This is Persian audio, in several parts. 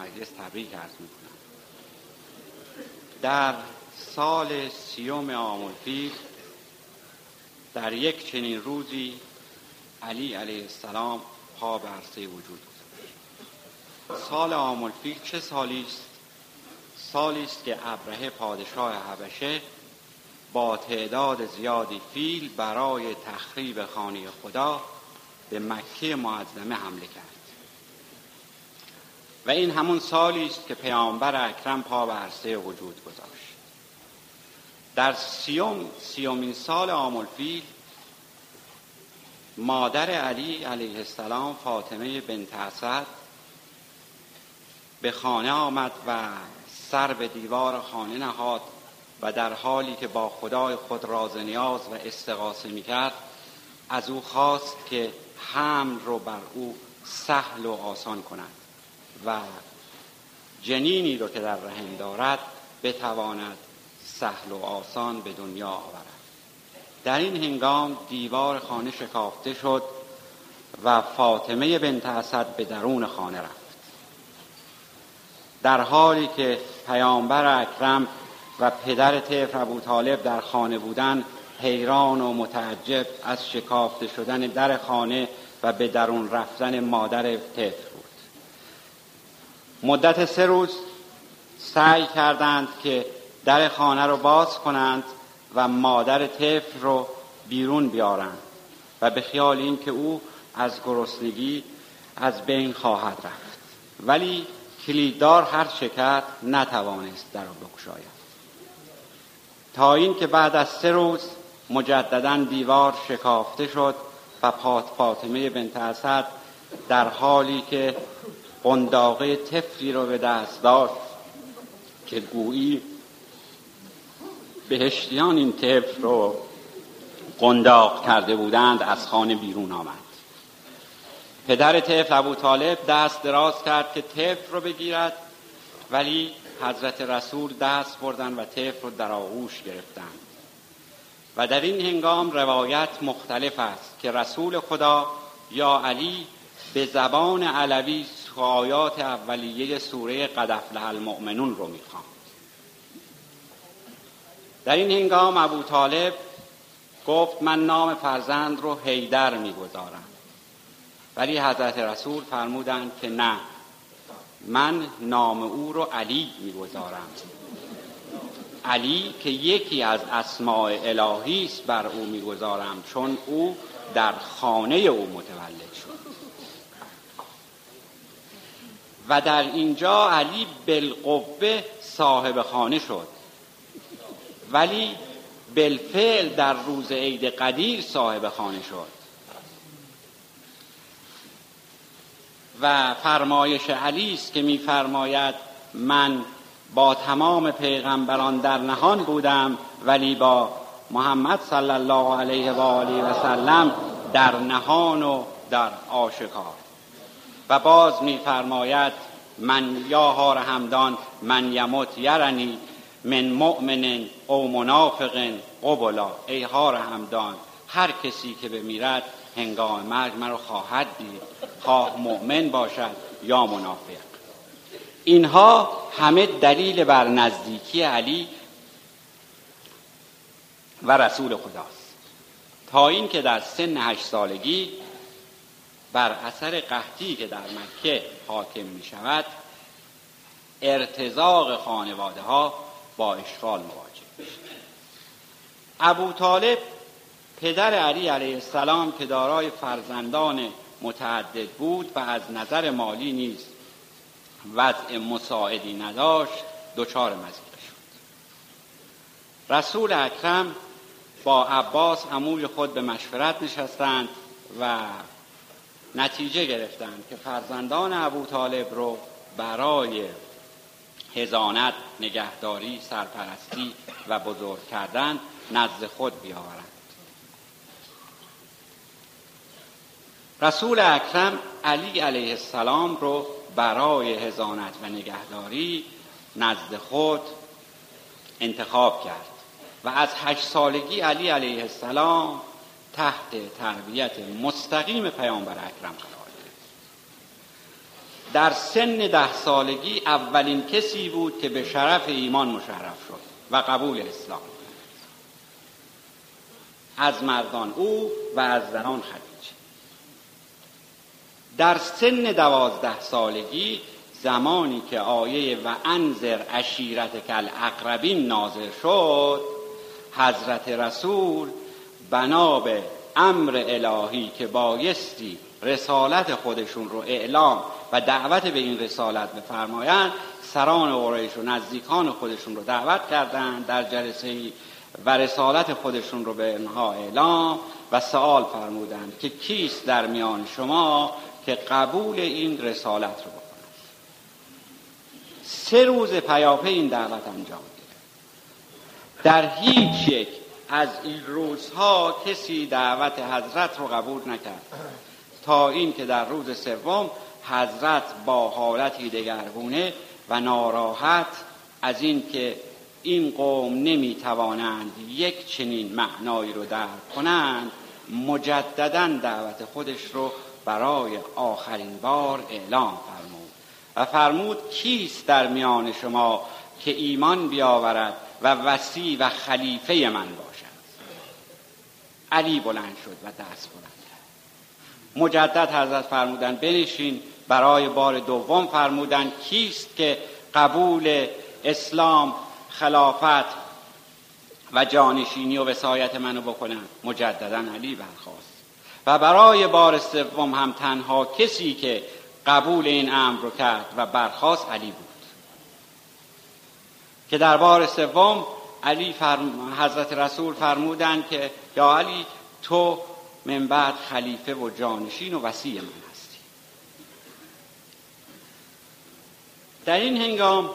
مجلس تبریک ارز می‌کنم. در سال سیوم آمولفیل در یک چنین روزی علی علیه السلام پا به وجود گذاشت. سال آمولفیل چه سالی است؟ سالی است که ابرهه پادشاه حبشه با تعداد زیادی فیل برای تخریب خانه خدا به مکه معظمه حمله کرد. و این همون سالی است که پیامبر اکرم پا به عرصه وجود گذاشت. در سیوم سی‌امین سال عام‌الفیل مادر علی علیه السلام فاطمه بنت اسد به خانه آمد و سر به دیوار خانه نهاد و در حالی که با خدای خود راز و نیاز و استغاثه می‌کرد از او خواست که حمل رو بر او سهل و آسان کند. و جنینی رو که در رحم دارد بتواند سهل و آسان به دنیا آورد. در این هنگام دیوار خانه شکافته شد و فاطمه بنت اسد به درون خانه رفت. در حالی که پیامبر اکرم و پدر طفل ابو طالب در خانه بودن حیران و متعجب از شکافته شدن در خانه و به درون رفتن مادر بود مدت سه روز سعی کردند که در خانه رو باز کنند و مادر طفل رو بیرون بیارند و به خیال این که او از گرسنگی از بین خواهد رفت. ولی کلیددار هر چه نتوانست در رو بکشاید تا اینکه بعد از سه روز مجددا دیوار شکافته شد و پات فاطمه بنت اسد در حالی که قنداقه تفری رو به دست داشت که گویی بهشتیان این طفل رو قنداق کرده بودند از خانه بیرون آمد. پدر طفل ابو طالب دست دراز کرد که طفل رو بگیرد ولی حضرت رسول دست بردن و طفل رو در آغوش گرفتند. و در این هنگام روایت مختلف است که رسول خدا یا علی به زبان علوی آیات اولیه سوره قد افلح المؤمنون رو می‌خواند در این هنگام ابو طالب گفت من نام فرزند رو حیدر می‌گذارم. ولی حضرت رسول فرمودند که نه من نام او رو علی می‌گذارم. علی که یکی از اسماع الهی است بر او می‌گذارم چون او در خانه او متولد شد. و در اینجا علی بالقوه صاحب خانه شد. ولی بالفعل در روز عید قدیر صاحب خانه شد. و فرمایش علی است که میفرماید من با تمام پیغمبران در نهان بودم ولی با محمد صلی الله علیه و آله و سلم در نهان و در آشکار. و باز میفرماید من یا هار همدان من یموت یرنی من مؤمن او منافق قبلا. ای هار همدان هر کسی که بمیرد هنگام مرگ مرا خواهد دید. خواه مؤمن باشد یا منافق. اینها همه دلیل بر نزدیکی علی و رسول خداست. تا اینکه در سن هشت سالگی بر اثر قحطی که در مکه حاکم می شود ارتزاق خانواده ها با اشغال مواجه میشه ابو طالب پدر علی علیه السلام که دارای فرزندان متعدد بود و از نظر مالی نیز وضع مساعدی نداشت دچار مزیقه شد. رسول اکرم با عباس عموی خود به مشورت نشستند و نتیجه گرفتند که فرزندان ابو طالب رو برای هزانت نگهداری سرپرستی و بزرگ کردن نزد خود بیاورند. رسول اکرم علی علیه السلام رو برای هزانت و نگهداری نزد خود انتخاب کرد و از هشت سالگی علی علیه السلام تحت تربیت مستقیم پیامبر اکرم قرار گرفت. در سن ده سالگی اولین کسی بود که به شرف ایمان مشرف شد و قبول اسلام از مردان او و از زنان خدیجه در سن دوازده سالگی زمانی که آیه و انذر اشیرت کل اقربین نازل شد حضرت رسول بنا به امر الهی که بایستی رسالت خودشون رو اعلام و دعوت به این رسالت بفرمایند. سران قریش و نزدیکان خودشون رو دعوت کردند در جلسه و رسالت خودشون رو به انها اعلام و سوال فرمودند که کیست در میان شما که قبول این رسالت رو بکنند. سه روز پیاپی این دعوت انجام گرفت در هیچ یک از این روزها کسی دعوت حضرت رو قبول نکرد. تا اینکه در روز سوم حضرت با حالتی دگرگونه و ناراحت از اینکه این قوم نمی‌توانند یک چنین معنایی رو درک کنند مجددا دعوت خودش رو برای آخرین بار اعلام فرمود و فرمود کیست در میان شما که ایمان بیاورد و وسیع و خلیفه من باشد علی بلند شد و دست بلند مجدد حضرت فرمودن بنشین. برای بار دوم فرمودن کیست که قبول اسلام خلافت و جانشینی و وسایت منو بکنن؟ مجددا علی برخواست و برای بار سوم هم تنها کسی که قبول این امر رو کرد و برخواست علی بود. که در بار سوم علی فرم... حضرت رسول فرمودند که یا علی تو من بعد خلیفه و جانشین و وسیع من هستی. در این هنگام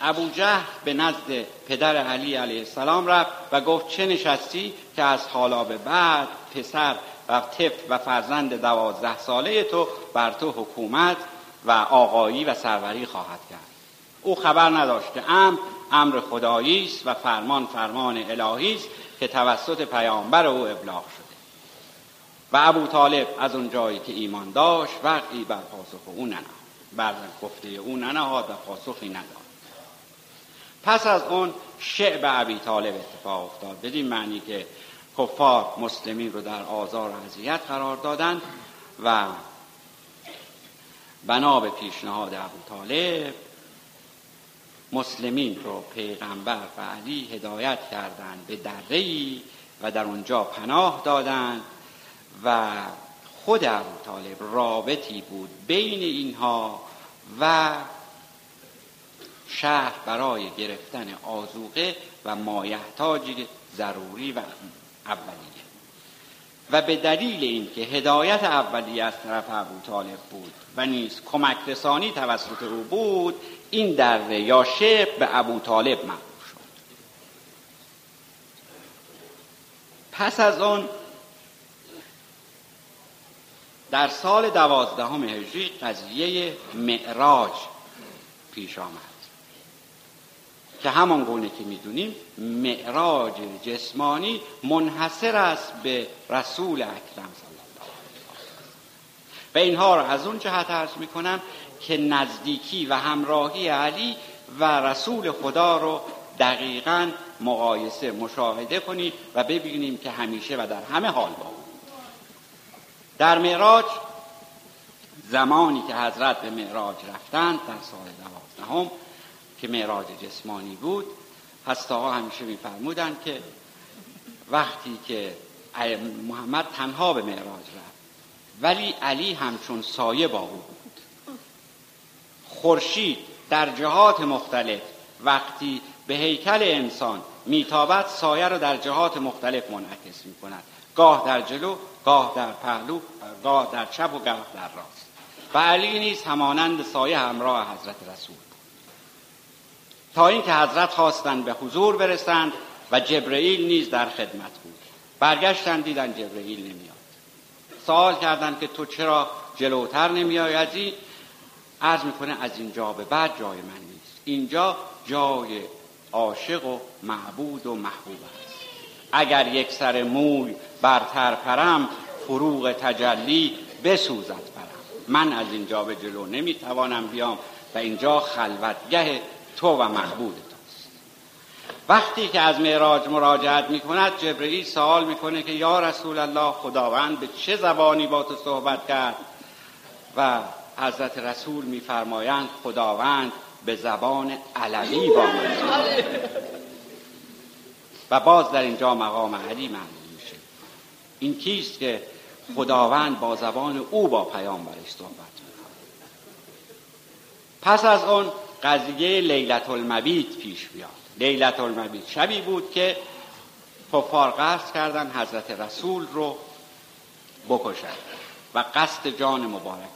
ابو جهل به نزد پدر علی علیه السلام رفت و گفت چه نشستی که از حالا به بعد پسر و طفل و فرزند دوازده ساله تو بر تو حکومت و آقایی و سروری خواهد کرد. او خبر نداشت که امر خدایی است و فرمان فرمان الهی است که توسط پیامبر او ابلاغ شده. و ابو طالب از اون جایی که ایمان داشت وقتی بر پاسخ او ننهاد. بر گفته او ننهاد و پاسخی نداد. پس از اون شعب ابی طالب اتفاق افتاد. بدین معنی که کفار مسلمین رو در آزار و اذیت قرار دادند و بنا به پیشنهاد ابو طالب مسلمین رو پیغمبر و علی هدایت کردند به درهی و در اونجا پناه دادند و خود ابو طالب رابطی بود بین اینها و شهر برای گرفتن آزوقه و مایحتاج ضروری و اولیه و به دلیل اینکه هدایت اولیه از طرف ابو طالب بود و نیز کمک رسانی توسط او بود این دره یا شعب به ابو طالب معروف شد. پس از آن در سال دوازدهم هجری قضیه معراج پیش آمد. که همان گونه که می‌دونیم معراج جسمانی منحصر است به رسول اکرم صلی الله و اینها را از اون جهت عرض می‌کنم که نزدیکی و همراهی علی و رسول خدا رو دقیقا مقایسه مشاهده کنید و ببینیم که همیشه و در همه حال با در معراج زمانی که حضرت به معراج رفتند در سال دوازدهم که معراج جسمانی بود ها همیشه میفرمودند که وقتی که محمد تنها به معراج رفت ولی علی همچون سایه با او بود. خورشید در جهات مختلف وقتی به هیکل انسان میتابد سایه را در جهات مختلف منعکس می کند گاه در جلو گاه در پهلو گاه در چپ و گاه در راست. و علی نیز همانند سایه همراه حضرت رسول. تا اینکه حضرت خواستند به حضور برسند و جبرئیل نیز در خدمت بود. برگشتند دیدن جبرئیل نمیاد. سوال کردند که تو چرا جلوتر نمیآیدی عرض می‌کنه از اینجا به بعد جای من نیست. اینجا جای عاشق و معبود و محبوب است. اگر یک سر موی برتر پرم فروغ تجلی بسوزد پرم من از اینجا به جلو نمی‌توانم بیام و اینجا خلوتگه تو و محبود توست وقتی که از معراج مراجعت می‌کند جبرئیل سوال می‌کنه که یا رسول الله خداوند به چه زبانی با تو صحبت کرد؟ و حضرت رسول میفرمایند خداوند به زبان علوی با من و باز در اینجا مقام علی معلوم میشه. این کیست که خداوند با زبان او با پیامبرش صحبت می‌کنه پس از اون قضیه لیلت المبیت پیش بیاد. لیلت المبیت شبی بود که کفار قصد کردن حضرت رسول رو بکشن و قصد جان مبارک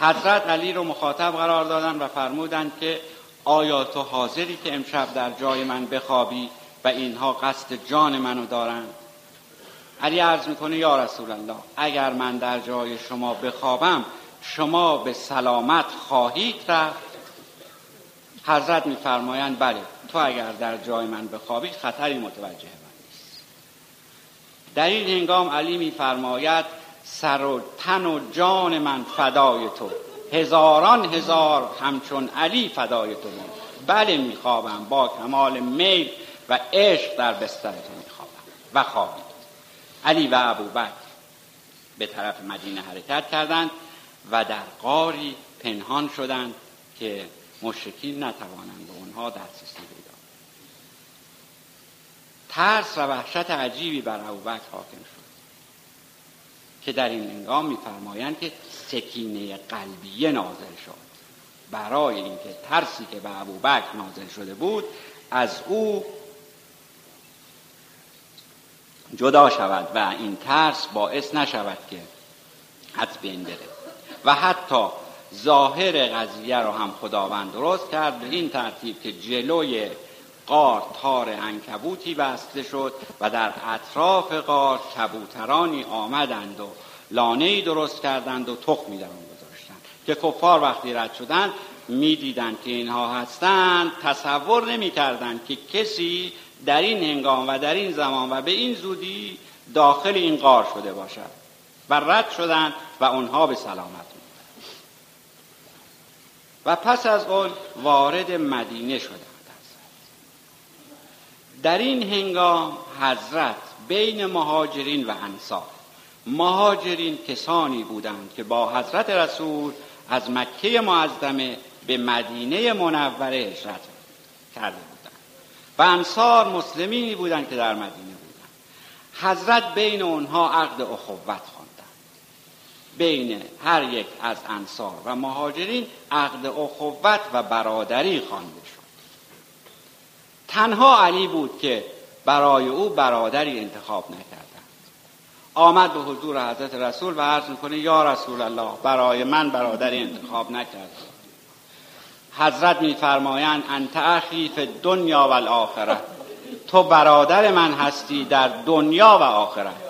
حضرت علی رو مخاطب قرار دادن و فرمودند که آیا تو حاضری که امشب در جای من بخوابی و اینها قصد جان منو دارند علی عرض می‌کنه یا رسول الله اگر من در جای شما بخوابم شما به سلامت خواهید رفت. حضرت میفرمایند بله تو اگر در جای من بخوابی خطری متوجه من نیست. در این هنگام علی میفرماید سر و تن و جان من فدای تو. هزاران هزار همچون علی فدای تو. من بله میخوابم. با کمال میل و عشق در بستر تو میخوابم و خوابید علی و ابوبکر به طرف مدینه حرکت کردند. و در قاری پنهان شدند که مشرکین نتوانند به اونها دسترسی پیدا ترس و وحشت عجیبی بر ابوبکر حاکم شد که در این انگام میفرمایند که سکینه قلبیه نازل شد. برای اینکه ترسی که به ابوبکر نازل شده بود از او جدا شود و این ترس باعث نشود که حد بین بره و حتی ظاهر قضیه رو هم خداوند درست کرد. به این ترتیب که جلوی قار تار انکبوتی بسته شد و در اطراف قار کبوترانی آمدند و لانه درست کردند و تخمی در آن گذاشتند که کفار وقتی رد شدند می‌دیدند که اینها هستند. تصور نمی‌کردند که کسی در این هنگام و در این زمان و به این زودی داخل این قار شده باشد. و رد شدند و اونها به سلامت و پس از اون وارد مدینه شدند. در این هنگام حضرت بین مهاجرین و انصار مهاجرین کسانی بودند که با حضرت رسول از مکه معظمه به مدینه منوره هجرت کرده بودند. و انصار مسلمینی بودند که در مدینه بودند. حضرت بین اونها عقد اخوت بین هر یک از انصار و مهاجرین عقد اخوت و برادری خوانده شد. تنها علی بود که برای او برادری انتخاب نکردند. آمد به حضور حضرت رسول و عرض می‌کنه یا رسول الله برای من برادری انتخاب نکرد. حضرت میفرمایند انت اخی فی دنیا و الاخره تو برادر من هستی در دنیا و آخرت.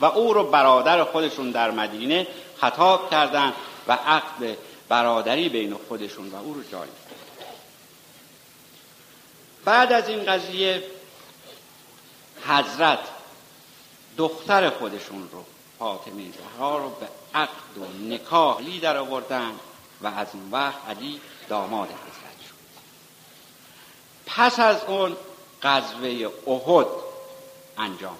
و او رو برادر خودشون در مدینه خطاب کردند و عقد برادری بین خودشون و او رو جاری بعد از این قضیه حضرت دختر خودشون رو فاطمه زهرا رو به عقد و نکاحی در آوردن و از اون وقت علی داماد حضرت شد. پس از اون غزوه احد انجام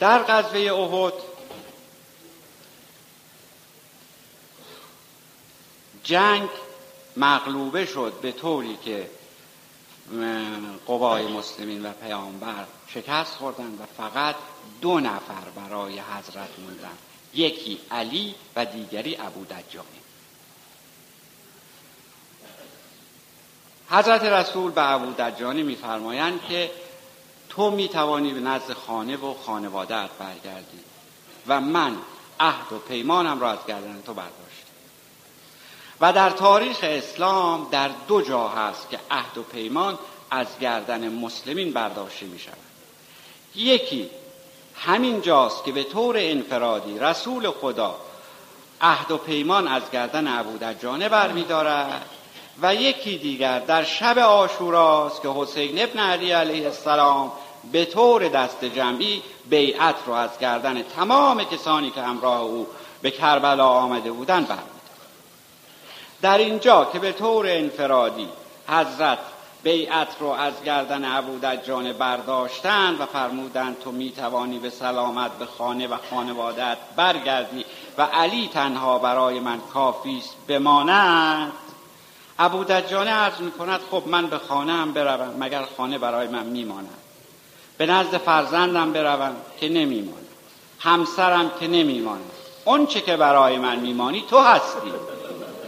در غزوه احد جنگ مغلوبه شد به طوری که قوای مسلمین و پیامبر شکست خوردن و فقط دو نفر برای حضرت موندن. یکی علی و دیگری ابو دجانی حضرت رسول به ابو دجانی میفرمایند که تو می‌توانی به نزد خانه و خانوادت برگردی و من عهد و پیمانم را از گردن تو برداشت و در تاریخ اسلام در دو جا هست که عهد و پیمان از گردن مسلمین برداشته می شود یکی همین جاست که به طور انفرادی رسول خدا عهد و پیمان از گردن ابو دجانه برمیدارد و یکی دیگر در شب آشوراست که حسین ابن علی علیه السلام به طور دست جمعی بیعت رو از گردن تمام کسانی که همراه او به کربلا آمده بودن برمیدارد. در اینجا که به طور انفرادی حضرت بیعت رو از گردن ابو دجان برداشتند و فرمودند تو می‌توانی به سلامت به خانه و خانوادت برگردی و علی تنها برای من کافی است بماند. ابو دجانه عرض می کند خب من به خانه هم بروم مگر خانه برای من میماند؟ به نزد فرزندم بروم که نمیماند. همسرم که نمیماند. اون چه که برای من میمانی تو هستی.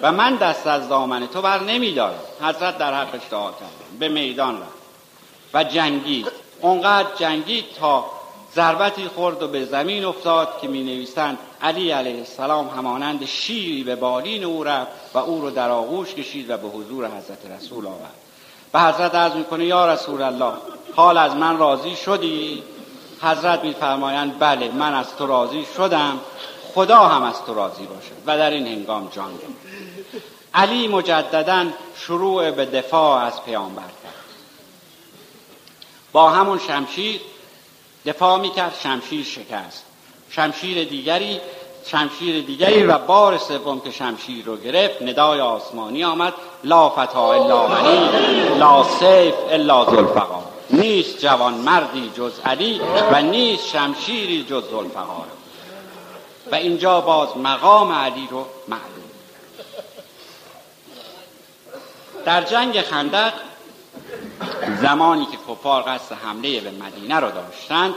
و من دست از دامن تو بر نمیدارم. حضرت در حقش دعا کردم به میدان رفت. و جنگید. اونقدر جنگید تا ضربتی خورد و به زمین افتاد که می نویسند علی علیه السلام همانند شیری به بالین او رفت و او رو در آغوش کشید و به حضور حضرت رسول آورد. به حضرت عرض می‌کنه یا رسول الله حال از من راضی شدی؟ حضرت میفرمایند بله من از تو راضی شدم خدا هم از تو راضی باشد و در این هنگام جان علی مجددا شروع به دفاع از پیامبر کرد. با همون شمشیر دفاع می‌کرد شمشیر شکست. شمشیر دیگری شمشیر دیگری و بار سوم که شمشیر رو گرفت ندای آسمانی آمد. لا فتا الا علی لا سیف الا ذوالفقار. نیست جوان مردی جز علی و نیست شمشیری جز ذوالفقار. و اینجا باز مقام علی رو معلوم. در جنگ خندق زمانی که کفار قصد حمله به مدینه رو داشتند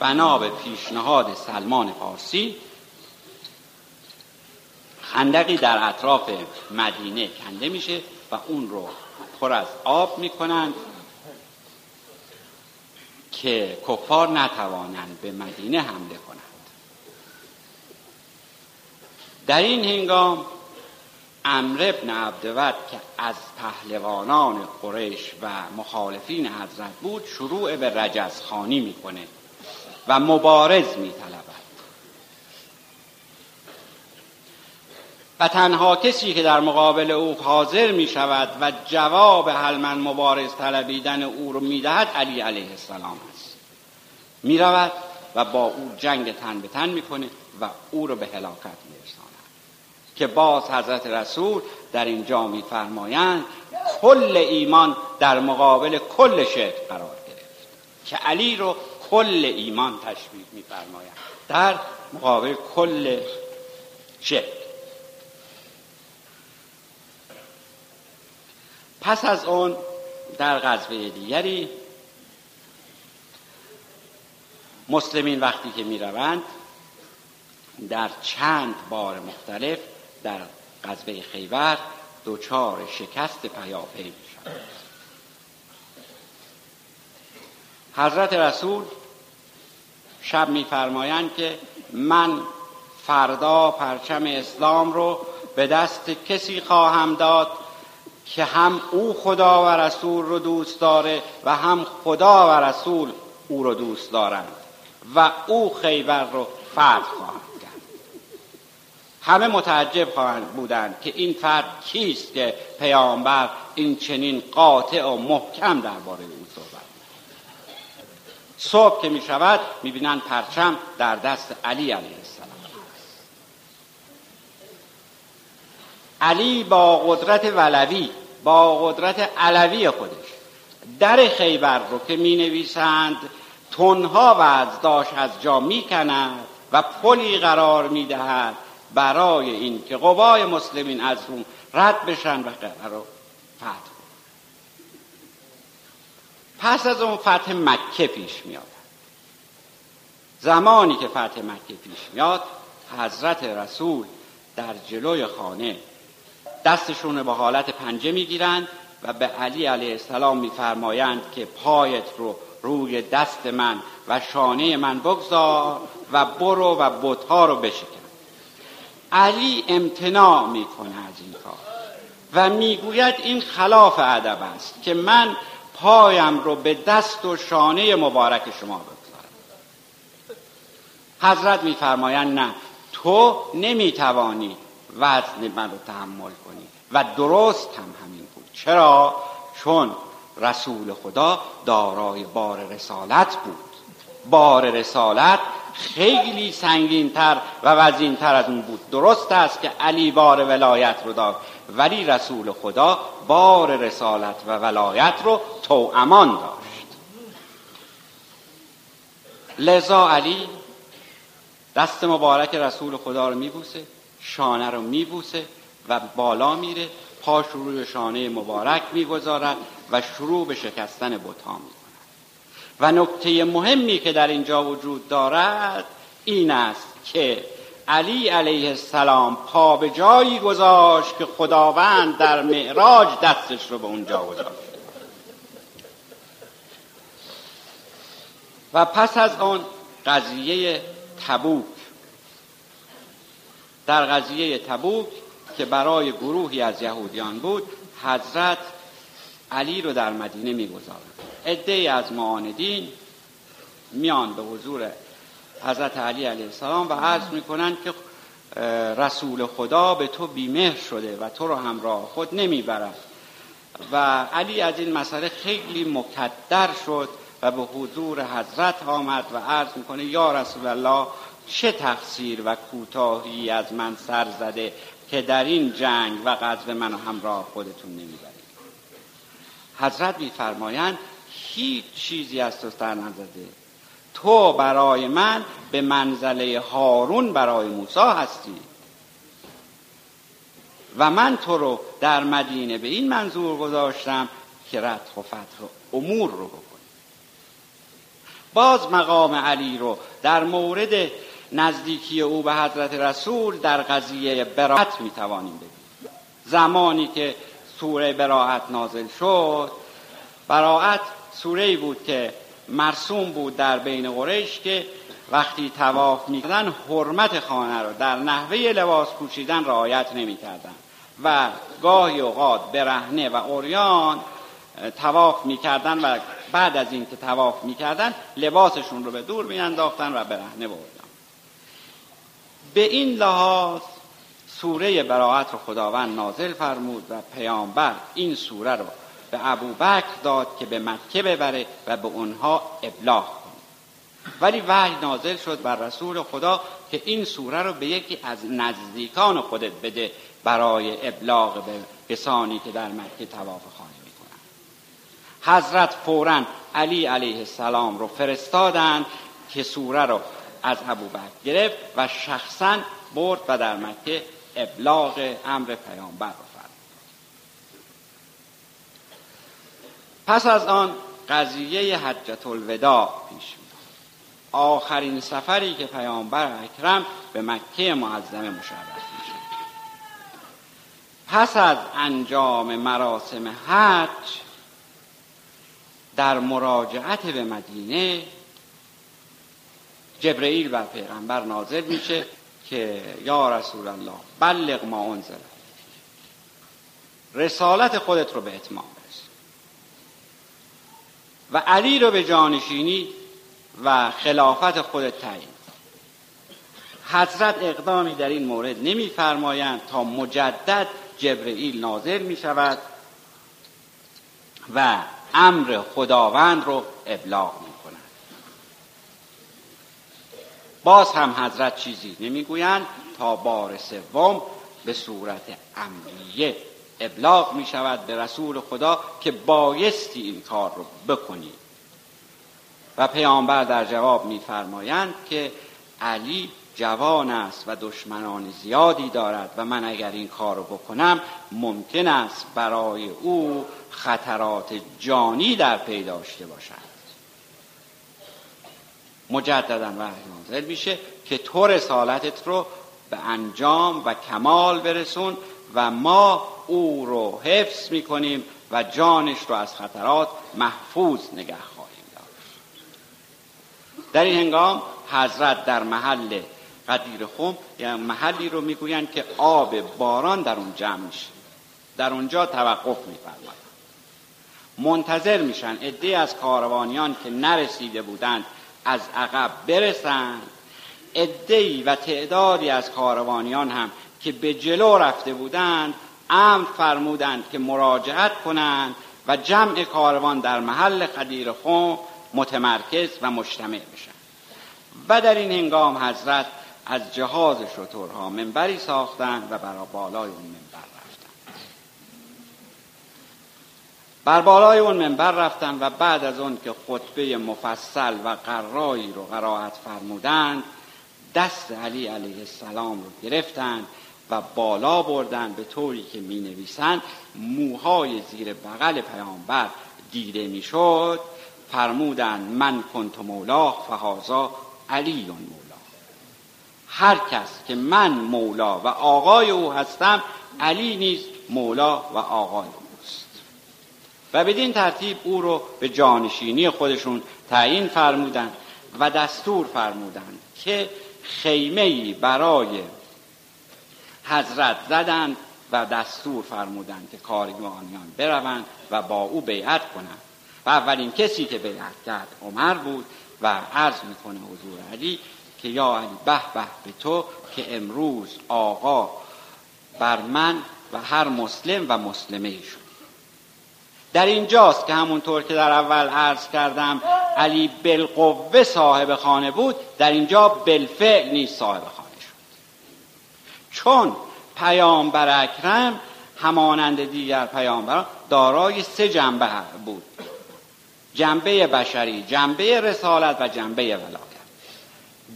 بنا به پیشنهاد سلمان فارسی خندقی در اطراف مدینه کنده میشه و اون رو پر از آب می‌کنند که کفار نتوانند به مدینه حمله کنند. در این هنگام امر ابن عبدود که از پهلوانان قریش و مخالفین حضرت بود شروع به رجزخانی می‌کنه و مبارز میطلبد. و تنها کسی که در مقابل او حاضر می شود و جواب حل من مبارز طلبیدن او رو می دهد علی علیه السلام است. می رود و با او جنگ تن به تن می‌کنه و او رو به هلاکت می که باز حضرت رسول در اینجا میفرمایند کل ایمان در مقابل کل شرک قرار گرفت. که علی رو کل ایمان تشبیه میفرمایند در مقابل کل شرک. پس از اون در غزوه دیگری مسلمین وقتی که می‌روند در چند بار مختلف در غزوه خیبر دوچار شکست پیاپی میشن حضرت رسول شب میفرمایند که من فردا پرچم اسلام رو به دست کسی خواهم داد که هم او خدا و رسول رو دوست داره و هم خدا و رسول او رو دوست دارند و او خیبر رو فتح خواهد همه متعجب خواهند بودند که این فرد کیست که پیامبر این چنین قاطع و محکم درباره او صحبت صبح که می شود می بینند پرچم در دست علی علیه السلام. علی با قدرت ولوی با قدرت علوی خودش. در خیبر رو که می نویسند تنها و داشت از جا می کند و پلی قرار می دهد برای این که قوای مسلمین از روم رد بشن و قبر رو فتح پس از اون فتح مکه پیش میاد زمانی که فتح مکه پیش میاد حضرت رسول در جلوی خانه دستشون به حالت پنجه می‌گیرند و به علی علیه السلام میفرمایند که پایت رو روی دست من و شانه من بگذار و برو و بتها رو بشکن. علی امتناع می‌کنه از این کار و می‌گوید این خلاف ادب است که من پایم رو به دست و شانه مبارک شما بگذارم. حضرت میفرمایند نه تو نمی‌توانی وزن من رو تحمل کنی. و درست هم همین بود. چرا؟ چون رسول خدا دارای بار رسالت بود. بار رسالت خیلی سنگینتر و وزینتر از اون بود. درست است که علی بار ولایت رو داد. ولی رسول خدا بار رسالت و ولایت رو تو امان داشت. لذا علی دست مبارک رسول خدا رو میبوسه. شانه رو میبوسه و بالا میره پاش روی شانه مبارک می‌گذارد و شروع به شکستن بتها می‌کند. و نکته مهمی که در اینجا وجود دارد این است که علی علیه السلام پا به جایی گذاشت که خداوند در معراج دستش رو به اونجا گذاشت. و پس از آن قضیه تبوک در قضیه تبوک که برای گروهی از یهودیان بود حضرت علی رو در مدینه می‌گذارند عده از معاندین میان به حضور حضرت علی علیه السلام و عرض می‌کنند که رسول خدا به تو بیمهر شده و تو رو همراه خود نمی‌برد و علی از این مسئله خیلی مکدر شد و به حضور حضرت آمد و عرض می‌کنه یا رسول الله چه تقصیر و کوتاهی از من سر زده که در این جنگ و غزو منو همراه خودتون نمی‌برید؟ حضرت میفرمایند هیچ چیزی از تو سر نزده. تو برای من به منزله هارون برای موسی هستی. و من تو رو در مدینه به این منظور گذاشتم که رد و فتح امور رو بکنی. باز مقام علی رو در مورد نزدیکی او به حضرت رسول در قضیه براعت می‌توانیم ببینیم زمانی که سوره براعت نازل شد براعت سوره بود که مرسوم بود در بین قریش که وقتی تواف می‌کردن حرمت خانه رو در نحوه لباس پوشیدن رعایت نمی‌کردن. و گاهی اوقات برهنه و اوریان تواف می‌کردن و بعد از اینکه تواف می‌کردن لباسشون رو به دور میانداختن و برهنه بردن. به این لحاظ سوره براعت رو خداوند نازل فرمود و پیامبر این سوره رو به ابوبکر داد که به مکه ببره و به اونها ابلاغ کنه. ولی وحی نازل شد بر رسول خدا که این سوره رو به یکی از نزدیکان خودت بده برای ابلاغ به کسانی که در مکه تواف خانه می‌کنن. حضرت فورا علی علیه السلام رو فرستادند که سوره رو از ابوبکر گرفت و شخصا برد و در مکه ابلاغ امر پیامبر رو پس از آن قضیه حجت الوداع پیش میاد آخرین سفری که پیامبر اکرم به مکه معظمه مشرف میشه پس از انجام مراسم حج در مراجعت به مدینه جبرئیل بر پیغمبر نازل میشه که یا رسول الله بلغ ما انزل. رسالت خودت رو به اتمام و علی رو به جانشینی و خلافت خود تعیین. حضرت اقدامی در این مورد نمیفرمایند تا مجدد جبرئیل نازل می شود و امر خداوند رو ابلاغ می کند باز هم حضرت چیزی نمی‌گویند تا بار سوم به صورت امریه ابلاغ می شود به رسول خدا که بایستی این کار رو بکنید و پیامبر در جواب میفرمایند که علی جوان است و دشمنان زیادی دارد و من اگر این کار رو بکنم ممکن است برای او خطرات جانی در پی داشته باشد. مجددا وحی میشه که تو رسالتت رو به انجام و کمال برسون و ما او رو حفظ می‌کنیم و جانش رو از خطرات محفوظ نگه خواهیم داشت. در این هنگام حضرت در محل قدیر خم یعنی محلی رو می‌گویند که آب باران در اون جمع میشه. در اونجا توقف میفرمایند. منتظر میشن عده از کاروانیان که نرسیده بودند از عقب برسند. عده و تعدادی از کاروانیان هم که به جلو رفته بودند امر فرمودند که مراجعت کنند و جمع کاروان در محل خدیر خم متمرکز و مجتمع بشن. و در این هنگام حضرت از جهاز شطورها منبری ساختند و بر بالای اون منبر رفتند بر بالای اون منبر رفتند و بعد از اون که خطبه مفصل و قرایی رو قرائت فرمودند دست علی علیه السلام رو گرفتند و بالا بردن به طوری که می نویسند موهای زیر بغل پیامبر دیده می شد فرمودند من کنت مولا فهازا علی مولا هر کس که من مولا و آقای او هستم علی نیز مولا و آقای اوست و بدین ترتیب او رو به جانشینی خودشون تعیین فرمودند و دستور فرمودند که خیمه برای حضرت زدند و دستور فرمودند که کاروانیان بروند و با او بیعت کنند. و اولین کسی که بیعت کرد عمر بود و عرض می‌کنه حضور علی که یا علی به به به تو که امروز آقا بر من و هر مسلم و مسلمه در اینجاست که همونطور که در اول عرض کردم علی بالقوه صاحب خانه بود در اینجا بالفعل نیست صاحب خانه چون پیامبر اکرم همانند دیگر پیامبران دارای سه جنبه بود. جنبه بشری جنبه رسالت و جنبه ولایت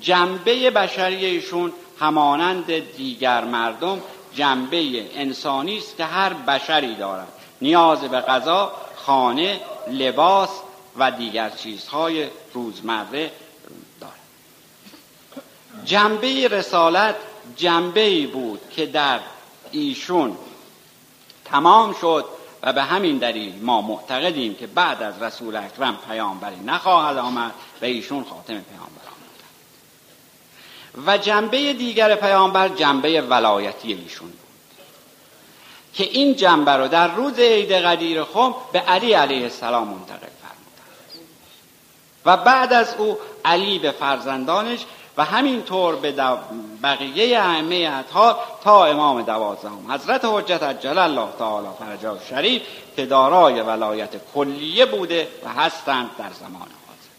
جنبه بشری ایشون همانند دیگر مردم جنبه انسانی است که هر بشری دارد. نیاز به غذا خانه لباس و دیگر چیزهای روزمره دارد. جنبه رسالت جنبه بود که در ایشون تمام شد و به همین دلیل ما معتقدیم که بعد از رسول اکرم پیامبری نخواهد آمد و ایشون خاتم پیامبر آمد. و جنبه دیگر پیامبر جنبه ولایتی ایشون که این جنبه رو در روز عید قدیر خم به علی علیه السلام منتقل فرمودند. و بعد از او علی به فرزندانش و همینطور به بقیه ائمه اطهار تا امام دوازدهم. حضرت حجت عجل الله تعالی فرجا شریف که دارای ولایت کلیه بوده و هستند در زمان حاضر.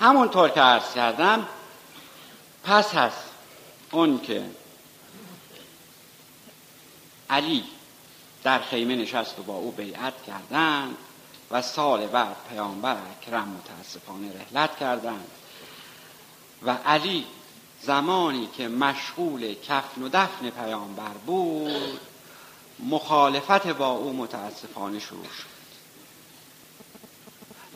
همونطور که عرض کردم پس هست اون که علی در خیمه نشست و با او بیعت کردند و سال بعد پیامبر اکرم متاسفانه رحلت کردند. و علی زمانی که مشغول کفن و دفن پیامبر بود مخالفت با او متاسفانه شروع شد.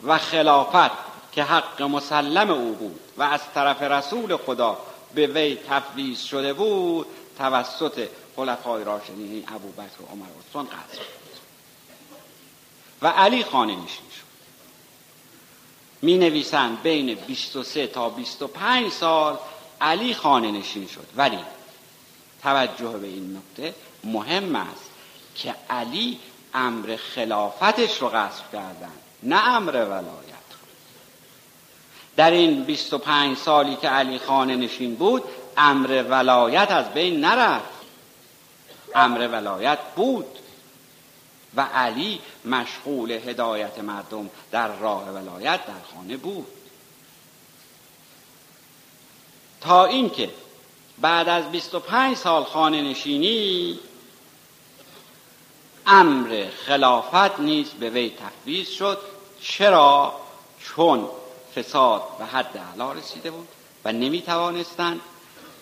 و خلافت که حق مسلم او بود و از طرف رسول خدا به وی تفویض شده بود توسط خلفای راشدین ابوبکر و عمر و عثمان قطع و علی خانه نشین شد. می نویسند بین 23 تا 25 سال علی خانه نشین شد. ولی توجه به این نکته مهم است که علی امر خلافتش رو غصب کردن نه امر ولایت. در این 25 سالی که علی خانه نشین بود امر ولایت از بین نرفت. امر ولایت بود. و علی مشغول هدایت مردم در راه ولایت در خانه بود. تا اینکه بعد از 25 سال خانه نشینی امر خلافت نیز به وی تفویض شد. چرا؟ چون فساد به حد علا رسیده بود و نمی توانستند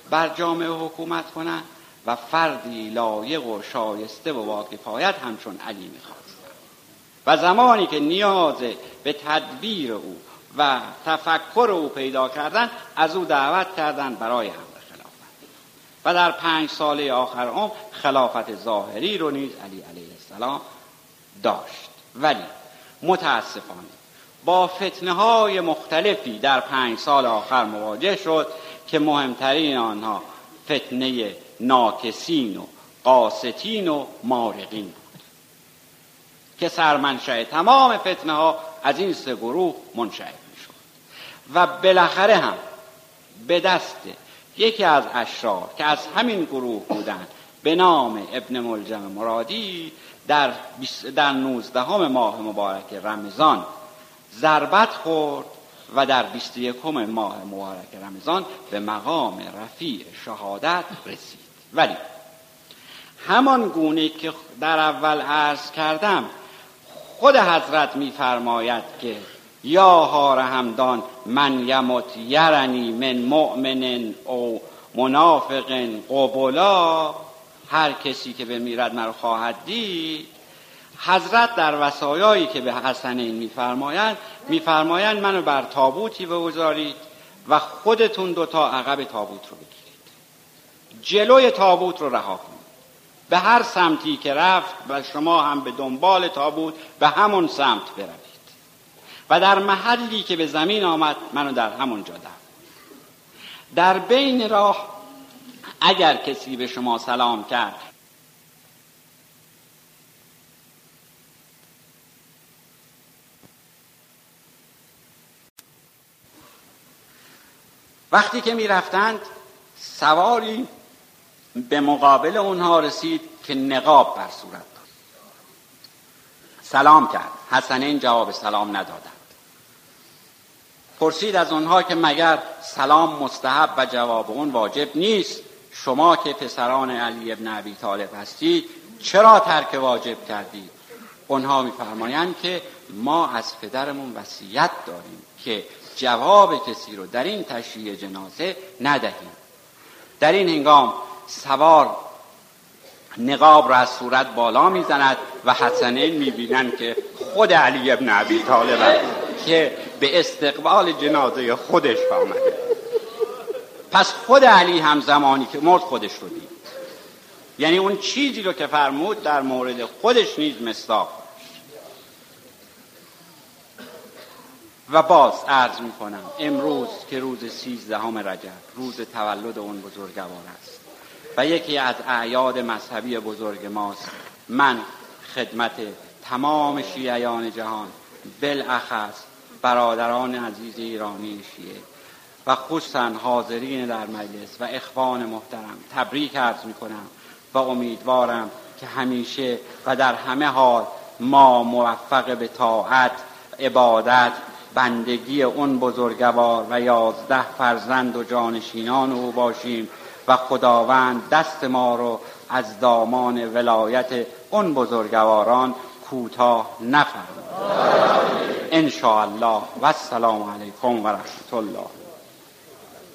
بر جامعه حکومت کنند. و فردی لایق و شایسته و واقفایت همچون علی می‌خواستند و زمانی که نیاز به تدبیر او و تفکر او پیدا کردن از او دعوت کردند برای امر خلافت. و در پنج ساله آخر عمر خلافت ظاهری رو نیز علی علیه السلام داشت. ولی متاسفانه با فتنه های مختلفی در پنج سال آخر مواجه شد که مهمترین آنها فتنه ناکسین و قاستین و مارقین بود. که سرمنشأ تمام فتنه ها از این سه گروه منشأ می‌شد. و بالاخره هم به دست یکی از اشرار که از همین گروه بودند به نام ابن ملجم مرادی در, در نوزدهم ماه مبارک رمضان ضربت خورد و در بیست یکم ماه مبارک رمضان به مقام رفیع شهادت رسید. ولی همان گونه که در اول عرض کردم خود حضرت میفرماید که یا هار همدان من یمت یرنی من مؤمن او منافق قبلا هر کسی که بمیرد مرا خواهد دید. حضرت در وسایایی که به حسنین میفرمایند میفرمایند منو بر تابوتی بگذارید و خودتون دوتا عقب تابوت رو جلوی تابوت رو رها کنید به هر سمتی که رفت و شما هم به دنبال تابوت به همون سمت بروید. و در محلی که به زمین آمد منو در همون جا در بین راه اگر کسی به شما سلام کرد وقتی که می رفتند سواری به مقابل اونها رسید که نقاب بر صورت داد. سلام کرد. حسنین جواب سلام ندادند. پرسید از اونها که مگر سلام مستحب و جواب اون واجب نیست؟ شما که پسران علی ابن ابی طالب هستید چرا ترک واجب کردید؟ اونها میفرمایند که ما از پدرمون وصیت داریم که جواب کسی رو در این تشریع جنازه ندهیم. در این هنگام سوار. نقاب را از صورت بالا می‌زند و حسنین می‌بینند که خود علی ابن ابی طالب که به استقبال جنازه خودش آمده. پس خود علی هم زمانی که مرد خودش رو دید. یعنی اون چیزی رو که فرمود در مورد خودش نیز مصداق و باز عرض می کنم امروز که روز سیزدهم رجب روز تولد اون بزرگوار است. و یکی از اعیاد مذهبی بزرگ ماست. من خدمت تمام شیعیان جهان بالاخص برادران عزیز ایرانی شیعه و خصوصا حاضرین در مجلس و اخوان محترم تبریک عرض می کنم و امیدوارم که همیشه و در همه حال ما موفق به طاعت عبادت بندگی اون بزرگوار و یازده فرزند و جانشینان او باشیم. و خداوند دست ما رو از دامان ولایت اون بزرگواران کوتاه نفرماید ان الله و السلام علیکم و رحمت الله.